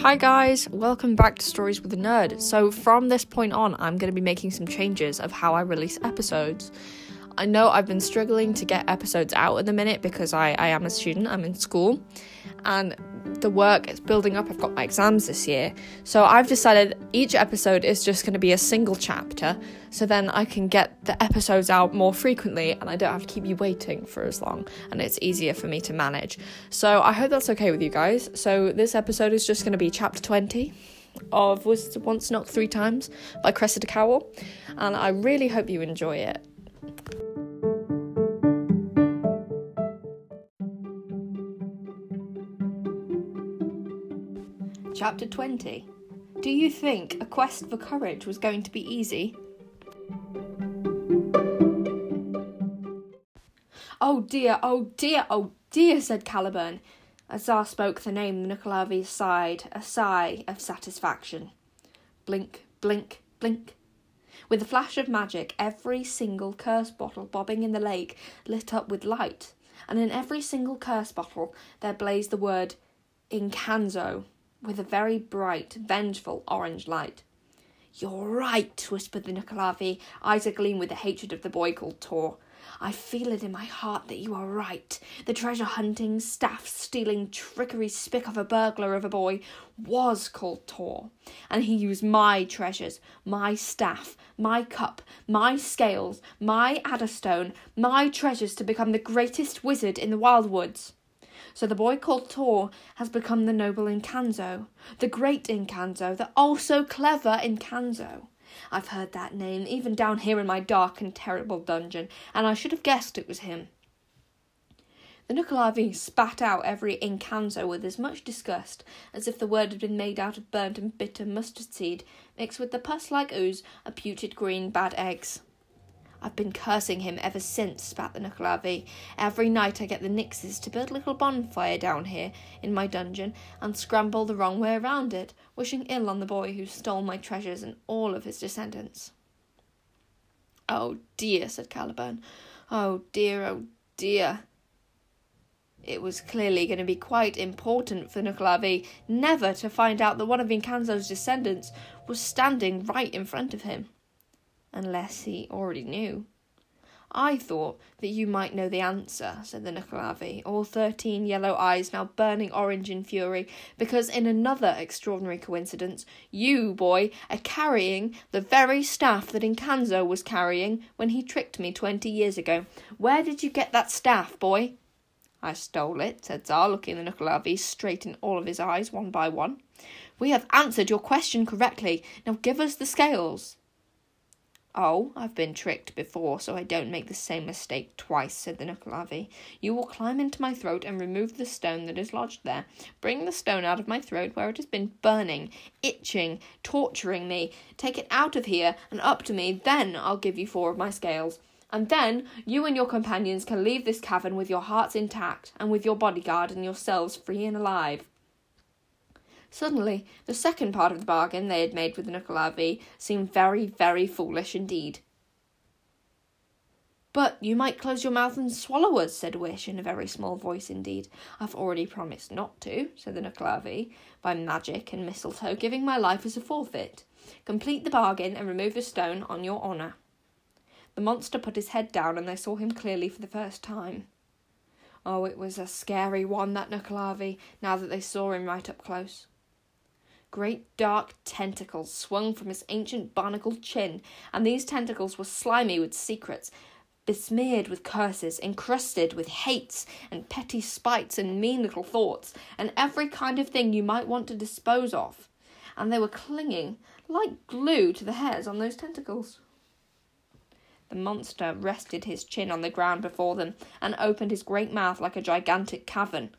Hi guys, welcome back to Stories with a Nerd. So, from this point on, I'm going to be making some changes of how I release episodes. I know I've been struggling to get episodes out at the minute because I, I am a student, I'm in school, and the work is building up. I've got my exams this year. So I've decided each episode is just going to be a single chapter. So then I can get the episodes out more frequently and I don't have to keep you waiting for as long. And it's easier for me to manage. So I hope that's okay with you guys. So this episode is just going to be chapter 20 of Was Once Knocked Three Times by Cressida Cowell. And I really hope you enjoy it. Chapter 20 Do you think a quest for courage was going to be easy? Oh dear, oh dear, oh dear, said Caliburn. As spoke the name, the Nuckelavee sighed, a sigh of satisfaction. Blink, blink, blink. With a flash of magic, every single curse bottle bobbing in the lake lit up with light, and in every single curse bottle there blazed the word Encanzo with a very bright, vengeful orange light. You're right, whispered the Nuckelavee, eyes agleam with the hatred of the boy called Tor. I feel it in my heart that you are right. The treasure hunting, staff stealing, trickery spick of a burglar of a boy was called Tor, and he used my treasures, my staff, my cup, my scales, my adderstone, my treasures to become the greatest wizard in the wild woods. So the boy called Tor has become the noble Encanzo, the great Encanzo, the oh also clever Encanzo. I've heard that name even down here in my dark and terrible dungeon, and I should have guessed it was him. The Nuckelavee spat out every Encanzo with as much disgust as if the word had been made out of burnt and bitter mustard seed, mixed with the pus like ooze of putrid green bad eggs. I've been cursing him ever since, spat the Nuckelavee. Every night I get the Nixes to build a little bonfire down here in my dungeon and scramble the wrong way around it, wishing ill on the boy who stole my treasures and all of his descendants. Oh dear, said Caliburn. Oh dear, oh dear. It was clearly going to be quite important for Nuckelavee never to find out that one of Encanzo's descendants was standing right in front of him unless he already knew. I thought that you might know the answer, said the Nuckelavee, all thirteen yellow eyes now burning orange in fury, because in another extraordinary coincidence, you, boy, are carrying the very staff that Encanzo was carrying when he tricked me twenty years ago. Where did you get that staff, boy? I stole it, said Xar, looking the Nuckelavee straight in all of his eyes, one by one. We have answered your question correctly. Now give us the scales. Oh, I've been tricked before, so I don't make the same mistake twice, said the Nuckelavee. You will climb into my throat and remove the stone that is lodged there. Bring the stone out of my throat where it has been burning, itching, torturing me. Take it out of here and up to me, then I'll give you four of my scales. And then you and your companions can leave this cavern with your hearts intact, and with your bodyguard and yourselves free and alive. Suddenly, the second part of the bargain they had made with the Nuckelavee seemed very, very foolish indeed. But you might close your mouth and swallow us, said Wish in a very small voice indeed. I've already promised not to, said the Nuckelavee, by magic and mistletoe, giving my life as a forfeit. Complete the bargain and remove the stone on your honour. The monster put his head down and they saw him clearly for the first time. Oh, it was a scary one, that Nuckelavee, now that they saw him right up close. Great dark tentacles swung from his ancient barnacled chin, and these tentacles were slimy with secrets, besmeared with curses, encrusted with hates and petty spites and mean little thoughts, and every kind of thing you might want to dispose of. And they were clinging like glue to the hairs on those tentacles. The monster rested his chin on the ground before them and opened his great mouth like a gigantic cavern.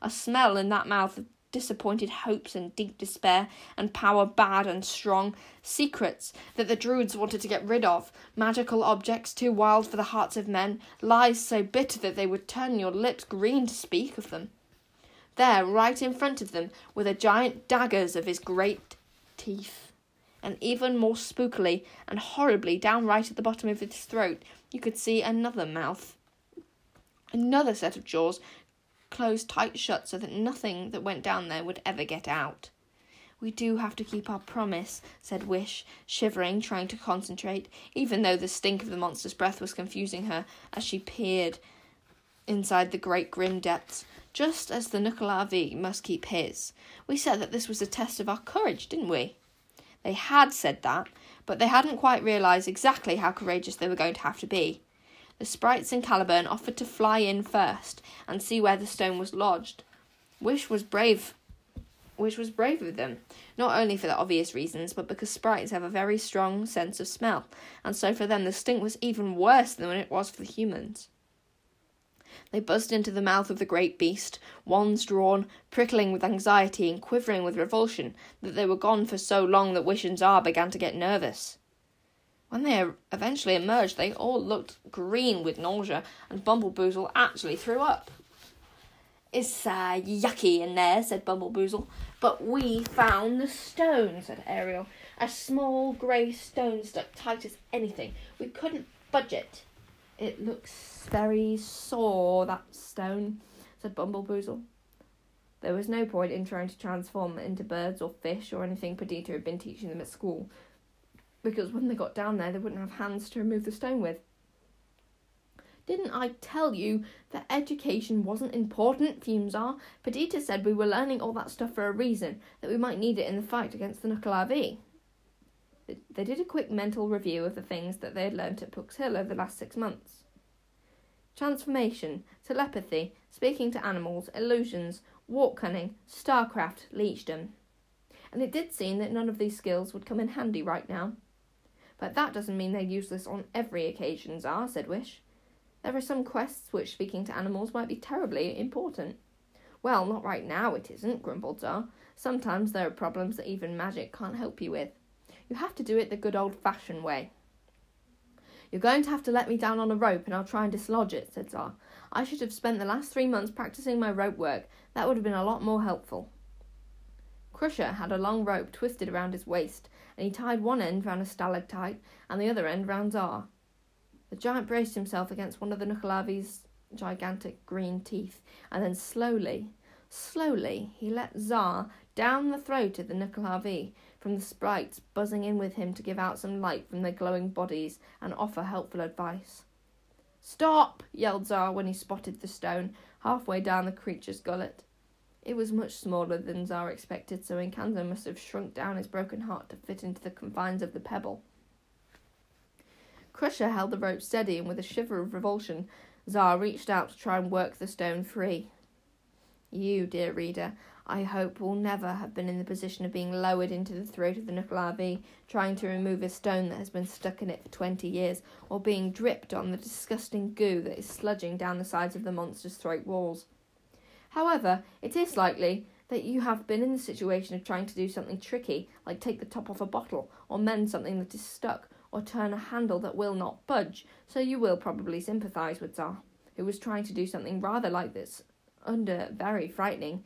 A smell in that mouth of disappointed hopes and deep despair, and power bad and strong, secrets that the Druids wanted to get rid of, magical objects too wild for the hearts of men, lies so bitter that they would turn your lips green to speak of them. There, right in front of them, were the giant daggers of his great teeth. And even more spookily and horribly, down right at the bottom of his throat, you could see another mouth. Another set of jaws closed tight shut so that nothing that went down there would ever get out. We do have to keep our promise, said Wish, shivering, trying to concentrate, even though the stink of the monster's breath was confusing her as she peered inside the great grim depths, just as the Nuckelavee must keep his. We said that this was a test of our courage, didn't we? They had said that, but they hadn't quite realised exactly how courageous they were going to have to be. The sprites and Caliburn offered to fly in first and see where the stone was lodged. Wish was brave which was brave of them, not only for the obvious reasons, but because sprites have a very strong sense of smell, and so for them the stink was even worse than it was for the humans. They buzzed into the mouth of the great beast, wands drawn, prickling with anxiety and quivering with revulsion that they were gone for so long that Wish and Xar began to get nervous. When they eventually emerged, they all looked green with nausea, and Bumbleboozle actually threw up. It's uh, yucky in there, said Bumbleboozle. But we found the stone, said Ariel. A small grey stone stuck tight as anything. We couldn't budge it. It looks very sore, that stone, said Bumbleboozle. There was no point in trying to transform them into birds or fish or anything Perdita had been teaching them at school, because when they got down there, they wouldn't have hands to remove the stone with. Didn't I tell you that education wasn't important, Fumezar? Perdita said we were learning all that stuff for a reason, that we might need it in the fight against the Nuckelavee. They did a quick mental review of the things that they had learnt at Pook's Hill over the last six months. Transformation, telepathy, speaking to animals, illusions, wort cunning, starcraft, leechdom. And it did seem that none of these skills would come in handy right now. But that doesn't mean they're useless on every occasion, Xar, said Wish. There are some quests which speaking to animals might be terribly important. Well, not right now, it isn't, grumbled Xar. Sometimes there are problems that even magic can't help you with. You have to do it the good old fashioned way. You're going to have to let me down on a rope and I'll try and dislodge it, said Xar. I should have spent the last three months practicing my rope work. That would have been a lot more helpful. Crusher had a long rope twisted around his waist, and he tied one end round a stalactite and the other end round Xar. The giant braced himself against one of the Nuckelavee's gigantic green teeth, and then slowly, slowly, he let Xar down the throat of the Nuckelavee, from the sprites buzzing in with him to give out some light from their glowing bodies and offer helpful advice. Stop! yelled Xar when he spotted the stone halfway down the creature's gullet. It was much smaller than Xar expected, so Encanzo must have shrunk down his broken heart to fit into the confines of the pebble. Crusher held the rope steady, and with a shiver of revulsion, Xar reached out to try and work the stone free. You, dear reader, I hope will never have been in the position of being lowered into the throat of the Nuckelavee, trying to remove a stone that has been stuck in it for twenty years, or being dripped on the disgusting goo that is sludging down the sides of the monster's throat walls. However, it is likely that you have been in the situation of trying to do something tricky, like take the top off a bottle, or mend something that is stuck, or turn a handle that will not budge, so you will probably sympathise with Xar, who was trying to do something rather like this under very frightening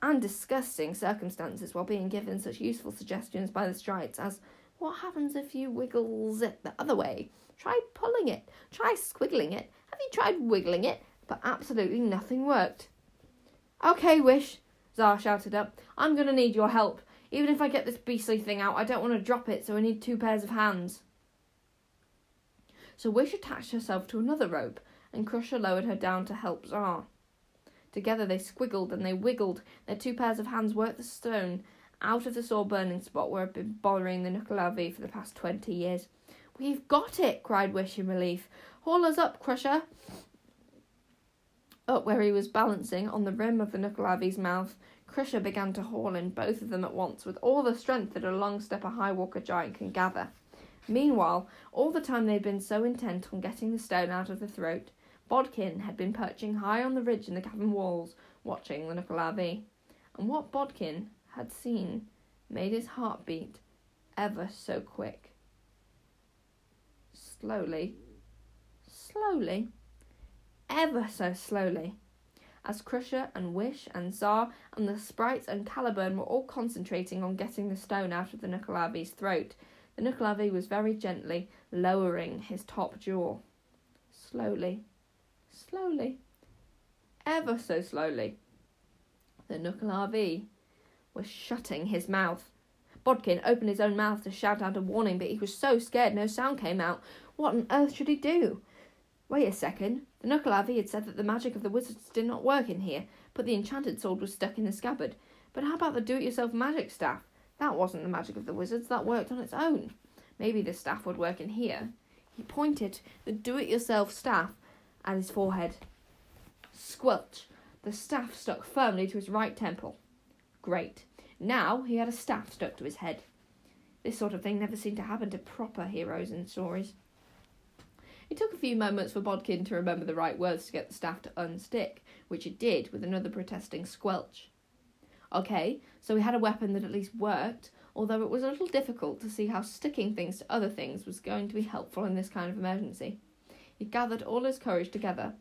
and disgusting circumstances while being given such useful suggestions by the sprites as what happens if you wiggle it the other way? Try pulling it, try squiggling it. Have you tried wiggling it? But absolutely nothing worked. Okay, Wish, Xar shouted up. I'm going to need your help. Even if I get this beastly thing out, I don't want to drop it, so I need two pairs of hands. So Wish attached herself to another rope, and Crusher lowered her down to help Xar. Together they squiggled and they wiggled. Their two pairs of hands worked the stone out of the sore burning spot where it had been bothering the Nuckelavee for the past twenty years. We've got it, cried Wish in relief. Haul us up, Crusher. Up where he was balancing on the rim of the Nuckelavee's mouth, Crusher began to haul in both of them at once with all the strength that a long stepper high walker giant can gather. Meanwhile, all the time they had been so intent on getting the stone out of the throat, Bodkin had been perching high on the ridge in the cavern walls, watching the Nuckelavee. And what Bodkin had seen made his heart beat ever so quick. Slowly, slowly, ever so slowly, as Crusher and Wish and Xar and the sprites and Caliburn were all concentrating on getting the stone out of the Nuckelavee's throat, the Nuckelavee was very gently lowering his top jaw. Slowly, slowly, ever so slowly, the Nuckelavee was shutting his mouth. Bodkin opened his own mouth to shout out a warning, but he was so scared no sound came out. What on earth should he do? Wait a second. The Nuckelavee had said that the magic of the wizards did not work in here, but the enchanted sword was stuck in the scabbard. But how about the do it yourself magic staff? That wasn't the magic of the wizards, that worked on its own. Maybe the staff would work in here. He pointed the do it yourself staff at his forehead. Squelch! The staff stuck firmly to his right temple. Great. Now he had a staff stuck to his head. This sort of thing never seemed to happen to proper heroes in stories. It took a few moments for Bodkin to remember the right words to get the staff to unstick, which it did with another protesting squelch. Okay, so we had a weapon that at least worked, although it was a little difficult to see how sticking things to other things was going to be helpful in this kind of emergency. He gathered all his courage together.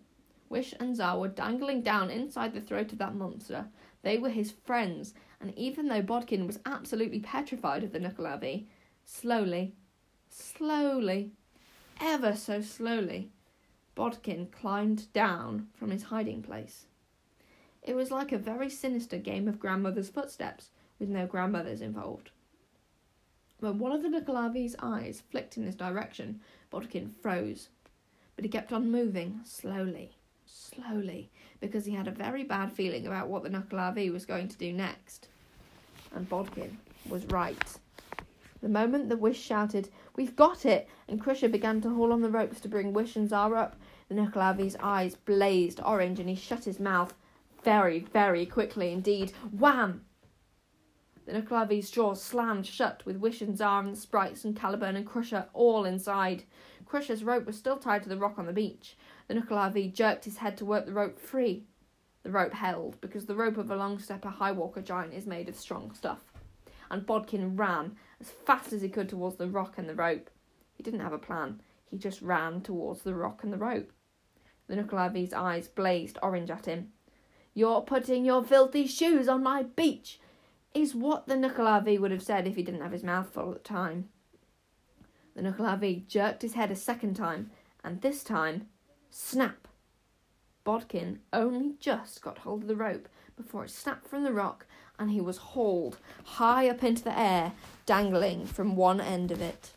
Wish and Xar were dangling down inside the throat of that monster. They were his friends, and even though Bodkin was absolutely petrified of the Nuckelavee, slowly, slowly, ever so slowly, Bodkin climbed down from his hiding place. It was like a very sinister game of grandmother's footsteps, with no grandmothers involved. When one of the Nuckelavee's eyes flicked in his direction, Bodkin froze. But he kept on moving, slowly, slowly, because he had a very bad feeling about what the Nuckelavee was going to do next. And Bodkin was right. The moment the Wish shouted, We've got it! and Crusher began to haul on the ropes to bring Wish and Xar up, the Nuckelavee's eyes blazed orange and he shut his mouth very, very quickly indeed. Wham! The Nuckelavee's jaws slammed shut with Wish and Xar and the sprites and Caliburn and Crusher all inside. Crusher's rope was still tied to the rock on the beach. The Nuckelavee jerked his head to work the rope free. The rope held, because the rope of a long stepper high walker giant is made of strong stuff. And Bodkin ran as fast as he could towards the rock and the rope. He didn't have a plan. He just ran towards the rock and the rope. The Nuckelavee's eyes blazed orange at him. You're putting your filthy shoes on my beach, is what the Nuckelavee would have said if he didn't have his mouth full at the time. The Nuckelavee jerked his head a second time, and this time, snap! Bodkin only just got hold of the rope before it snapped from the rock, and he was hauled high up into the air, dangling from one end of it.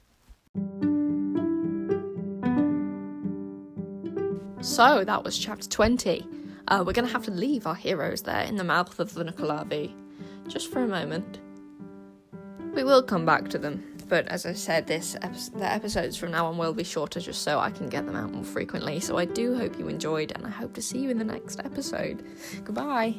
So that was chapter 20. Uh, we're going to have to leave our heroes there in the mouth of the Nuckelavee just for a moment. We will come back to them, but as I said, this the episodes from now on will be shorter just so I can get them out more frequently. So I do hope you enjoyed, and I hope to see you in the next episode. Goodbye.